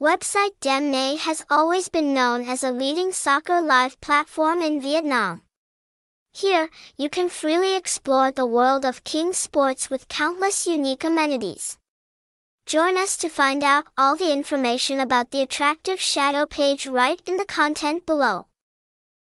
Website Dem Nay has always been known as a leading soccer live platform in Vietnam. Here, you can freely explore the world of King Sports with countless unique amenities. Join us to find out all the information about the attractive shadow page right in the content below.